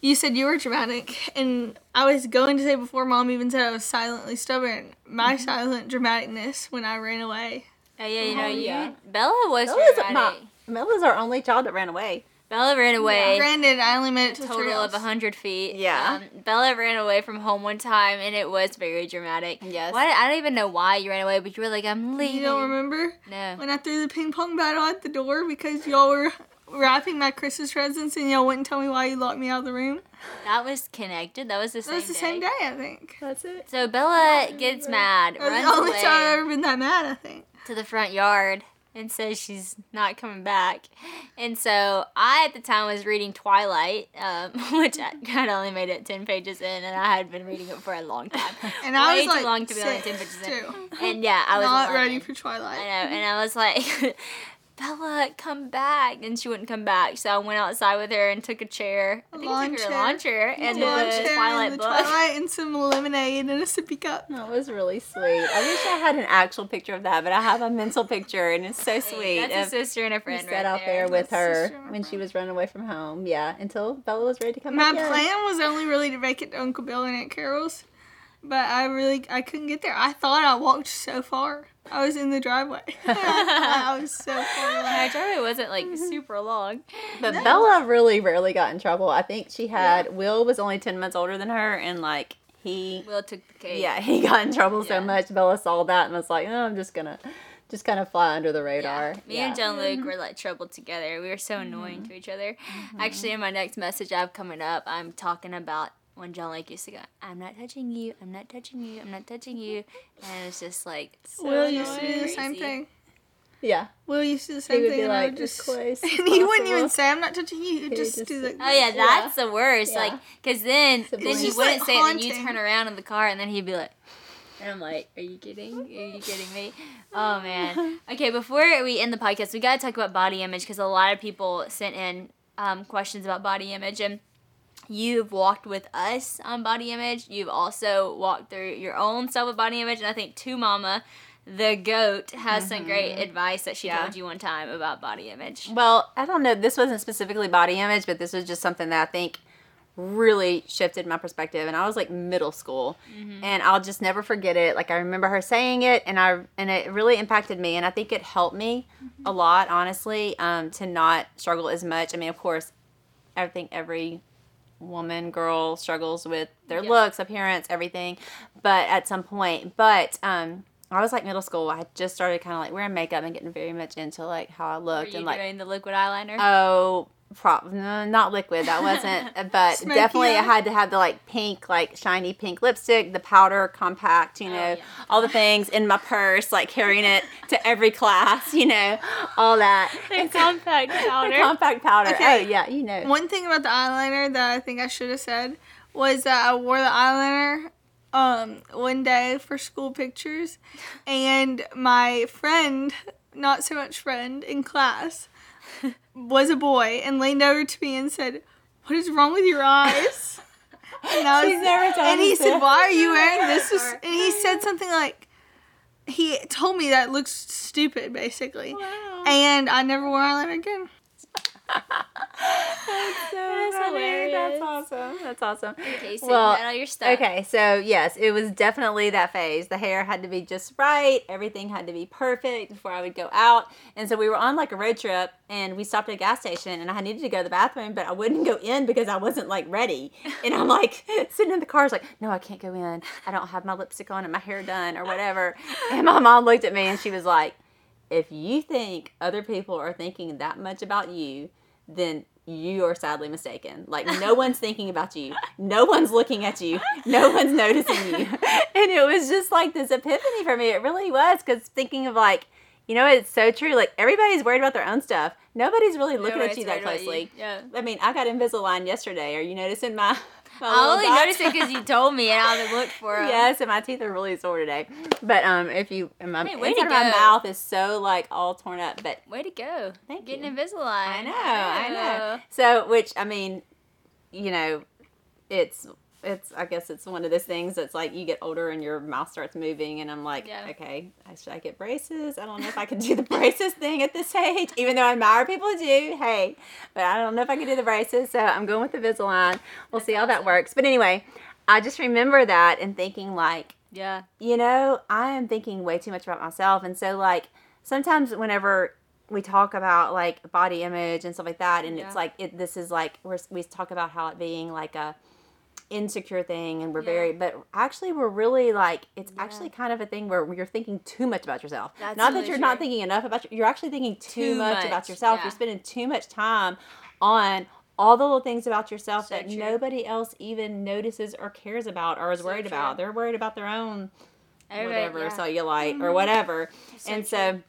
you said you were dramatic, and I was going to say before mom even said I was silently stubborn. My Mm-hmm. silent dramaticness when I ran away. oh yeah, you know Oh, you. yeah. Bella was Bella's dramatic. my, Bella's our only child that ran away. Bella ran away. Granted, I only made it to total three of hours. 100 feet. Yeah. Um, Bella ran away from home one time and it was very dramatic. Yes. Why, I don't even know why you ran away, but you were like, I'm leaving. You don't remember No. when I threw the ping pong battle at the door because y'all were wrapping my Christmas presents and y'all wouldn't tell me why you locked me out of the room? That was connected. That was the That same was the day. same day, I think. That's it. So Bella gets mad, That was runs the only away. time I've ever been that mad, I think. to the front yard and says she's not coming back. And so I, at the time, was reading Twilight, um, which I kind of only made it 10 pages in, and I had been reading it for a long time. And I Way was too like long to be only 10 six, pages in. too. And yeah, I was Not 11. ready for Twilight. I know, and I was like, Bella, come back. And she wouldn't come back. So I went outside with her and took a chair. I think I lawn took her a chair. lawn chair and Lawn the chair Twilight and the book. Twilight and some lemonade and a sippy cup. That was really sweet. I wish I had an actual picture of that, but I have a mental picture, and it's so sweet. That's of- a sister and a We friend sat right out there with That's her when she was running away from home. Yeah, until Bella was ready to come My back. in. plan was only really to make it to Uncle Bill and Aunt Carol's, but I really I couldn't get there. I thought I walked so far. I was in the driveway. I was so far My driveway wasn't like mm-hmm. super long. But Bella really rarely got in trouble. I think she had Will was only ten months older than her, and like he Will took the cake. yeah he got in trouble so much. Bella saw that and was like, oh, I'm just gonna just kind of fly under the radar. Me and John Luke mm-hmm. were like troubled together. We were so annoying mm-hmm. to each other. Actually, in my next message I have coming up, I'm talking about when John Luke used to go, I'm not touching you, I'm not touching you, I'm not touching you. And it's just like, so Will used to do the same thing. yeah. Will used to do the He same would thing. be and like, would just, close and he wouldn't even say, "I'm not touching you." He'd He'd just, just do the. Oh yeah, that's the worst. Yeah. Like, cause then then Siblings. he wouldn't like, say it, and then you turn around in the car, and then he'd be like, and I'm like, "Are you kidding? Are you kidding me?" Oh man. Okay, before we end the podcast, we gotta talk about body image because a lot of people sent in um, questions about body image, and you've walked with us on body image. You've also walked through your own self with body image, and I think Two Mama. The goat has some great advice that she Mm-hmm. Yeah. told you one time about body image. Well, I don't know. This wasn't specifically body image, but this was just something that I think really shifted my perspective. And I was like middle school, and I'll just never forget it. Like I remember her saying it, and I and it really impacted me. And I think it helped me a lot, honestly, um, to not struggle as much. I mean, of course, I think every woman, girl struggles with their Yeah. looks, appearance, everything. But at some point, but um. I was like middle school. I just started kind of like wearing makeup and getting very much into like how I looked and like doing the liquid eyeliner? Oh, prop, no, not liquid. That wasn't, but Smoky definitely I had to have the like pink, like shiny pink lipstick, the powder compact, you know, yeah. all the things in my purse, like carrying it to every class, you know, all that. The compact The powder. compact powder. Okay. Oh yeah, you know. One thing about the eyeliner that I think I should have said was that I wore the eyeliner um one day for school pictures and my friend, not so much friend in class, was a boy and leaned over to me and said, "What is wrong with your eyes?" And I was, She's never told and he me said, that. "Why are you wearing this?" This- And he said something like, he told me that it looks stupid, basically. And I never wore eyeliner again. That's so That's hilarious. That's awesome. That's awesome. Okay, so Well, you all your stuff. Okay, so yes, it was definitely that phase. The hair had to be just right. Everything had to be perfect before I would go out. And so we were on like a road trip and we stopped at a gas station and I needed to go to the bathroom, but I wouldn't go in because I wasn't like ready. And I'm like sitting in the car, I was like, no, I can't go in. I don't have my lipstick on and my hair done or whatever. And my mom looked at me and she was like, if you think other people are thinking that much about you, then you are sadly mistaken. Like no one's thinking about you. No one's looking at you. No one's noticing you. And it was just like this epiphany for me. It really was because thinking of like, you know, it's so true. Like everybody's worried about their own stuff. Nobody's really looking at you that worried about you. closely. Yeah. I mean, I got Invisalign yesterday. Are you noticing my? I only noticed it because you told me and I looked for it. Yes, and my teeth are really sore today. But um, if you, and my Hey, way to of my mouth is so like all torn up. But Way to go. Thank you. Getting you. Invisalign. I know, I know. So, which I mean, you know, it's it's I guess it's one of those things that's like you get older and your mouth starts moving, and I'm like, Yeah. okay, I- should I get braces? I don't know if I can do the braces thing at this age, even though I admire people who do. Hey, but I don't know if I can do the braces, so I'm going with the Invisalign. We'll see how that works. But anyway, I just remember that and thinking like Yeah. you know, I am thinking way too much about myself. And so, like, sometimes whenever we talk about like body image and stuff like that, and Yeah. it's like, it, this is like, we're, we talk about how it being like a insecure thing and we're Yeah. very but actually we're really like it's Yeah. actually kind of a thing where you're thinking too much about yourself That's not that you're not thinking enough about you you're actually thinking too, Too much, much, about yourself yeah. you're spending too much time on all the little things about yourself So that true. nobody else even notices or cares about or is So worried true. about they're worried about their own whatever. Mm-hmm. cellulite or whatever. So and true. so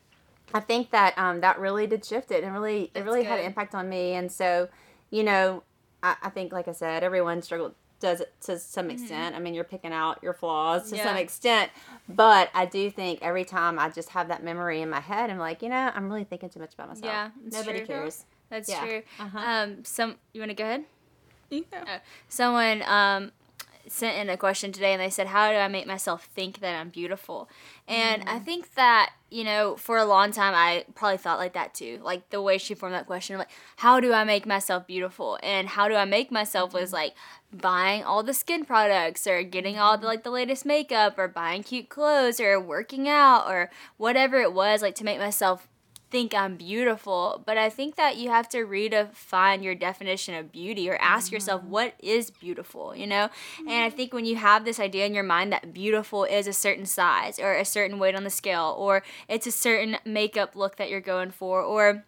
I think that um, that really did shift it and really it That's really had an impact on me. And so, you know, I, I think like I said, everyone struggled does it to some extent. I mean, you're picking out your flaws to some Mm-hmm. Extent, but I do think every time I just have that memory in my head, I'm like, you know, I'm really thinking too much about myself. Yeah, Nobody true. cares. That's Yeah. true. Uh-huh. Um, some you want to go ahead? You know. Uh, someone um sent in a question today and they said how do i make myself think that i'm beautiful and Mm. i think that you know for a long time i probably thought like that too like the way she formed that question like how do i make myself beautiful and how do i make myself Mm-hmm. was like buying all the skin products or getting all the like the latest makeup or buying cute clothes or working out or whatever it was like to make myself think I'm beautiful, but I think that you have to redefine your definition of beauty or ask yourself mm-hmm. what is beautiful, you know? And I mm-hmm. think when you have this idea in your mind that beautiful is a certain size or a certain weight on the scale or it's a certain makeup look that you're going for or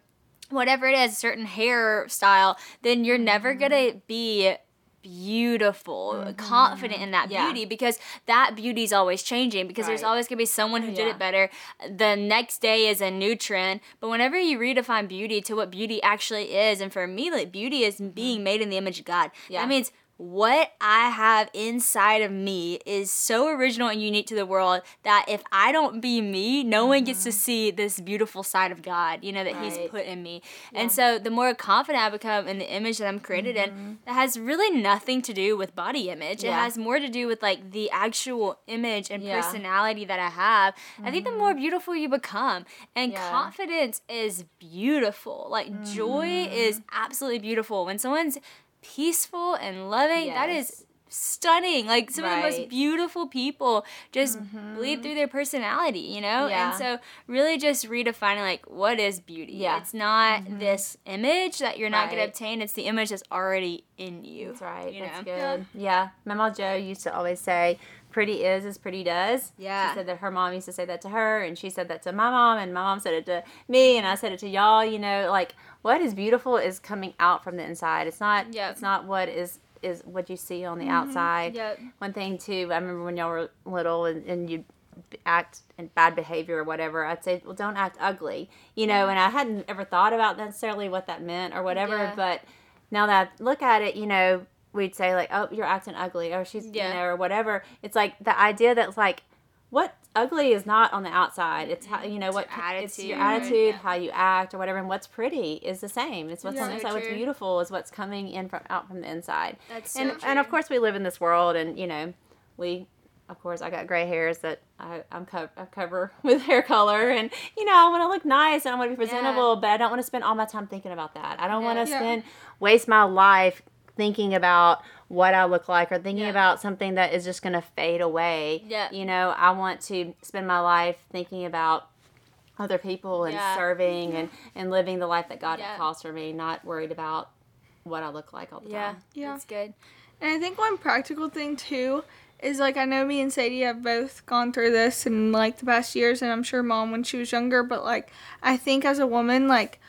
whatever it is, a certain hairstyle, then you're never mm-hmm. gonna be beautiful, confident in that Yeah. beauty because that beauty is always changing because there's always going to be someone who did it better. The next day is a new trend. But whenever you redefine beauty to what beauty actually is, and for me, like beauty is being made in the image of God. Mm-hmm. Yeah. That means what I have inside of me is so original and unique to the world that if I don't be me, no one gets to see this beautiful side of God, you know, that He's Mm-hmm. Put in me. And so the more confident I become in the image that I'm created in, that has really nothing to do with body image. It Mm-hmm. Has more to do with like the actual image and Yeah. personality that I have. I think the more beautiful you become. And Yeah. confidence is beautiful. Like joy is absolutely beautiful. When someone's peaceful and loving, that is stunning. Like some of the most beautiful people just mm-hmm. bleed through their personality, you know? Yeah. And so really just redefining like what is beauty. Yeah. It's not mm-hmm. this image that you're not gonna obtain, it's the image that's already in you. That's right. You That's know? good. Yeah. My mom Joe used to always say, pretty is as pretty does. Yeah. She said that her mom used to say that to her, and she said that to my mom, and my mom said it to me, and I said it to y'all. You know, like what is beautiful is coming out from the inside. It's not. Yep. It's not what is is what you see on the mm-hmm. outside. Yep. One thing too, I remember when y'all were little and, and you act in bad behavior or whatever, I'd say, well, don't act ugly, you know. And I hadn't ever thought about necessarily what that meant or whatever, Yeah. but now that I look at it, you know, we'd say like, oh, you're acting ugly, or she's, Yeah. you know, or whatever. It's like the idea that's like, what ugly is not on the outside. It's how you mm, know what it's your attitude, attitude, yeah. how you act, or whatever. And what's pretty is the same. It's what's Yeah. on the So inside. What's beautiful is what's coming in from out from the inside That's so and true. and of course we live in this world and you know we of course i got gray hairs that I, i'm co- I cover with hair color and you know i want to look nice and i want to be presentable but i don't want to spend all my time thinking about that i don't want to Yeah. spend waste my life thinking about what i look like or thinking Yeah. about something that is just going to fade away Yeah. you know i want to spend my life thinking about other people and Yeah. serving and, and living the life that god Yeah. calls for me not worried about what i look like all the yeah, time Yeah. that's good. And I think one practical thing too is like I know me and Sadie have both gone through this in like the past years, and I'm sure mom when she was younger. But like I think as a woman, like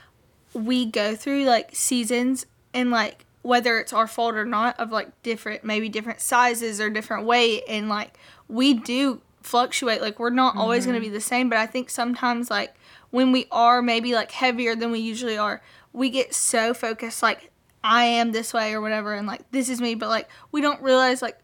we go through like seasons and like whether it's our fault or not of like different maybe different sizes or different weight and like we do fluctuate like we're not always going to mm-hmm. be the same but i think sometimes like when we are maybe like heavier than we usually are we get so focused like i am this way or whatever and like this is me but like we don't realize like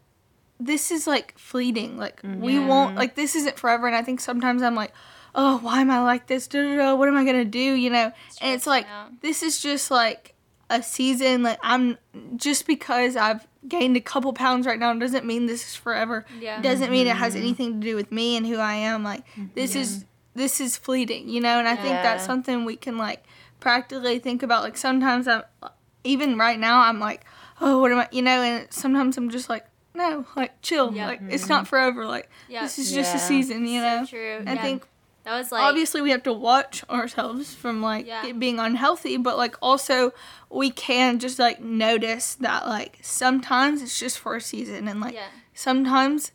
this is like fleeting like mm, we won't like this isn't forever and i think sometimes i'm like oh why am i like this? Da, da, da, what am i going to do? you know? And it's like out. this is just like a season like i'm just because i've gained a couple pounds right now doesn't mean this is forever Yeah. doesn't mean it has mm-hmm. anything to do with me and who i am like this is this is fleeting you know and i think that's something we can like practically think about like sometimes i'm even right now i'm like oh what am i you know and sometimes i'm just like no like chill Yeah. like it's mm-hmm. not forever like Yeah. this is just a season you know True. i yeah. think that was like obviously we have to watch ourselves from like Yeah. it being unhealthy but like also we can just like notice that like sometimes it's just for a season and like yeah. sometimes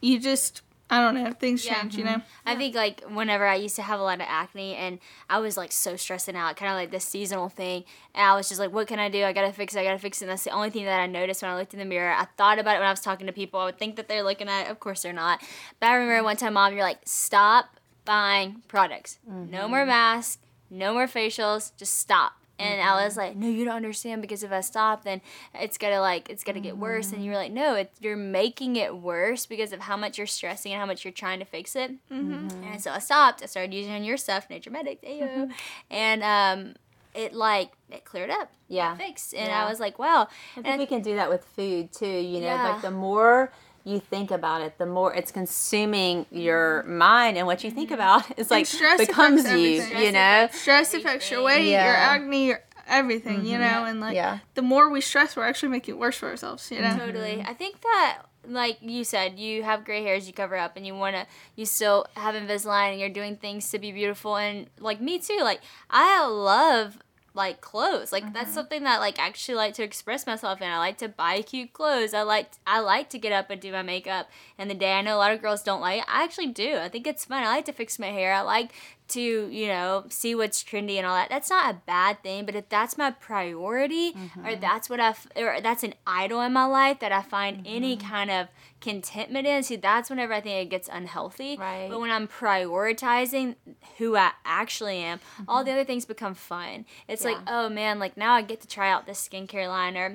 you just i don't know things Yeah. change you know I think like whenever I used to have a lot of acne and I was like so stressing out, kind of like this seasonal thing, and I was just like, what can I do? I gotta fix it. I gotta fix it. And that's the only thing that I noticed when I looked in the mirror. I thought about it when I was talking to people. I would think that they're looking at it. Of course they're not. But I remember mm. one time, mom, you're like, stop buying products. No mm-hmm. more masks. No more facials. Just stop. And mm-hmm. I was like, no, you don't understand because if I stop, then it's gonna like it's gonna get worse. And mm-hmm. you were like, no, it's, you're making it worse because of how much you're stressing and how much you're trying to fix it. And so I stopped. I started using your stuff, Nature Medic, ayo. and um, it like it cleared up, Yeah. fixed, and Yeah. I was like, wow. I And think we can do that with food too. You know, Yeah. like the more you think about it, the more it's consuming your mm-hmm. mind, and what you think mm-hmm. about is like stress becomes affects you. everything. You know, stress affects your weight your acne your everything you mm-hmm. know and like Yeah. the more we stress we're actually making it worse for ourselves you know Totally. I think that like you said, you have gray hairs, you cover up, and you wanna, you still have Invisalign, and you're doing things to be beautiful, and like me too. Like I love like clothes. Like that's mm-hmm. something that like I actually like to express myself in. I like to buy cute clothes. I like I like to get up and do my makeup in the day. I know a lot of girls don't like it. I actually do. I think it's fun. I like to fix my hair. I like to, you know, see what's trendy and all that. That's not a bad thing, but if that's my priority or mm-hmm. that's what I f- or that's an idol in my life that I find any mm-hmm. kind of contentment in, see that's whenever I think it gets unhealthy. Right. But when I'm prioritizing who I actually am, all the mm-hmm. other things become fun. It's like, oh man, like now I get to try out this skincare line or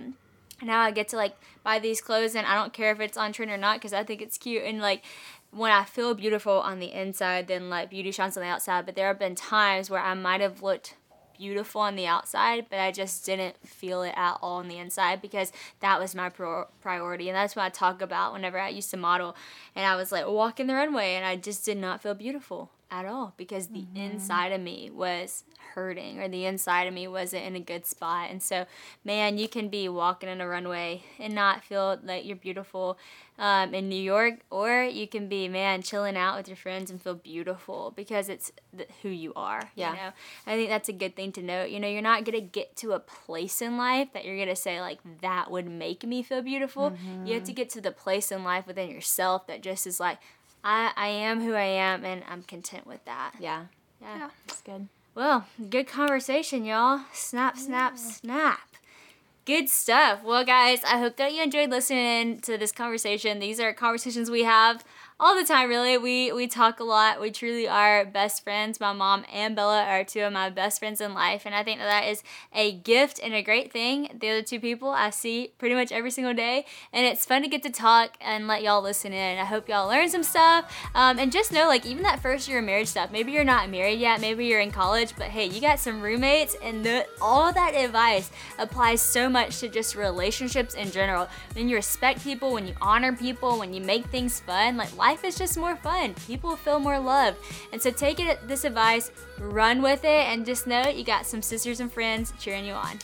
now I get to like buy these clothes and I don't care if it's on trend or not because I think it's cute and like when I feel beautiful on the inside, then like beauty shines on the outside. But there have been times where I might have looked beautiful on the outside, but I just didn't feel it at all on the inside because that was my pro- priority. And that's what I talk about whenever I used to model. And I was like walking the runway and I just did not feel beautiful at all because the inside of me was hurting or the inside of me wasn't in a good spot. And so, man, you can be walking in a runway and not feel like you're beautiful um, in New York, or you can be, man, chilling out with your friends and feel beautiful because it's th- who you are. Yeah. You know? I think that's a good thing to note. You know, you're not going to get to a place in life that you're going to say, like, that would make me feel beautiful. You have to get to the place in life within yourself that just is like, I, I am who I am and I'm content with that. Yeah. Yeah. Yeah. That's good. Well, good conversation, y'all. Snap, snap, snap. Good stuff. Well, guys, I hope that you enjoyed listening to this conversation. These are conversations we have all the time, really. We we talk a lot. We truly are best friends. My mom and Bella are two of my best friends in life, and I think that that is a gift and a great thing. The other two people I see pretty much every single day, and it's fun to get to talk and let y'all listen in. I hope y'all learn some stuff, um, and just know, like, even that first year of marriage stuff. Maybe you're not married yet. Maybe you're in college, but hey, you got some roommates, and the, all that advice applies so much to just relationships in general. When you respect people, when you honor people, when you make things fun, like life is just more fun. People feel more loved. And so take it this advice, run with it, and just know you got some sisters and friends cheering you on.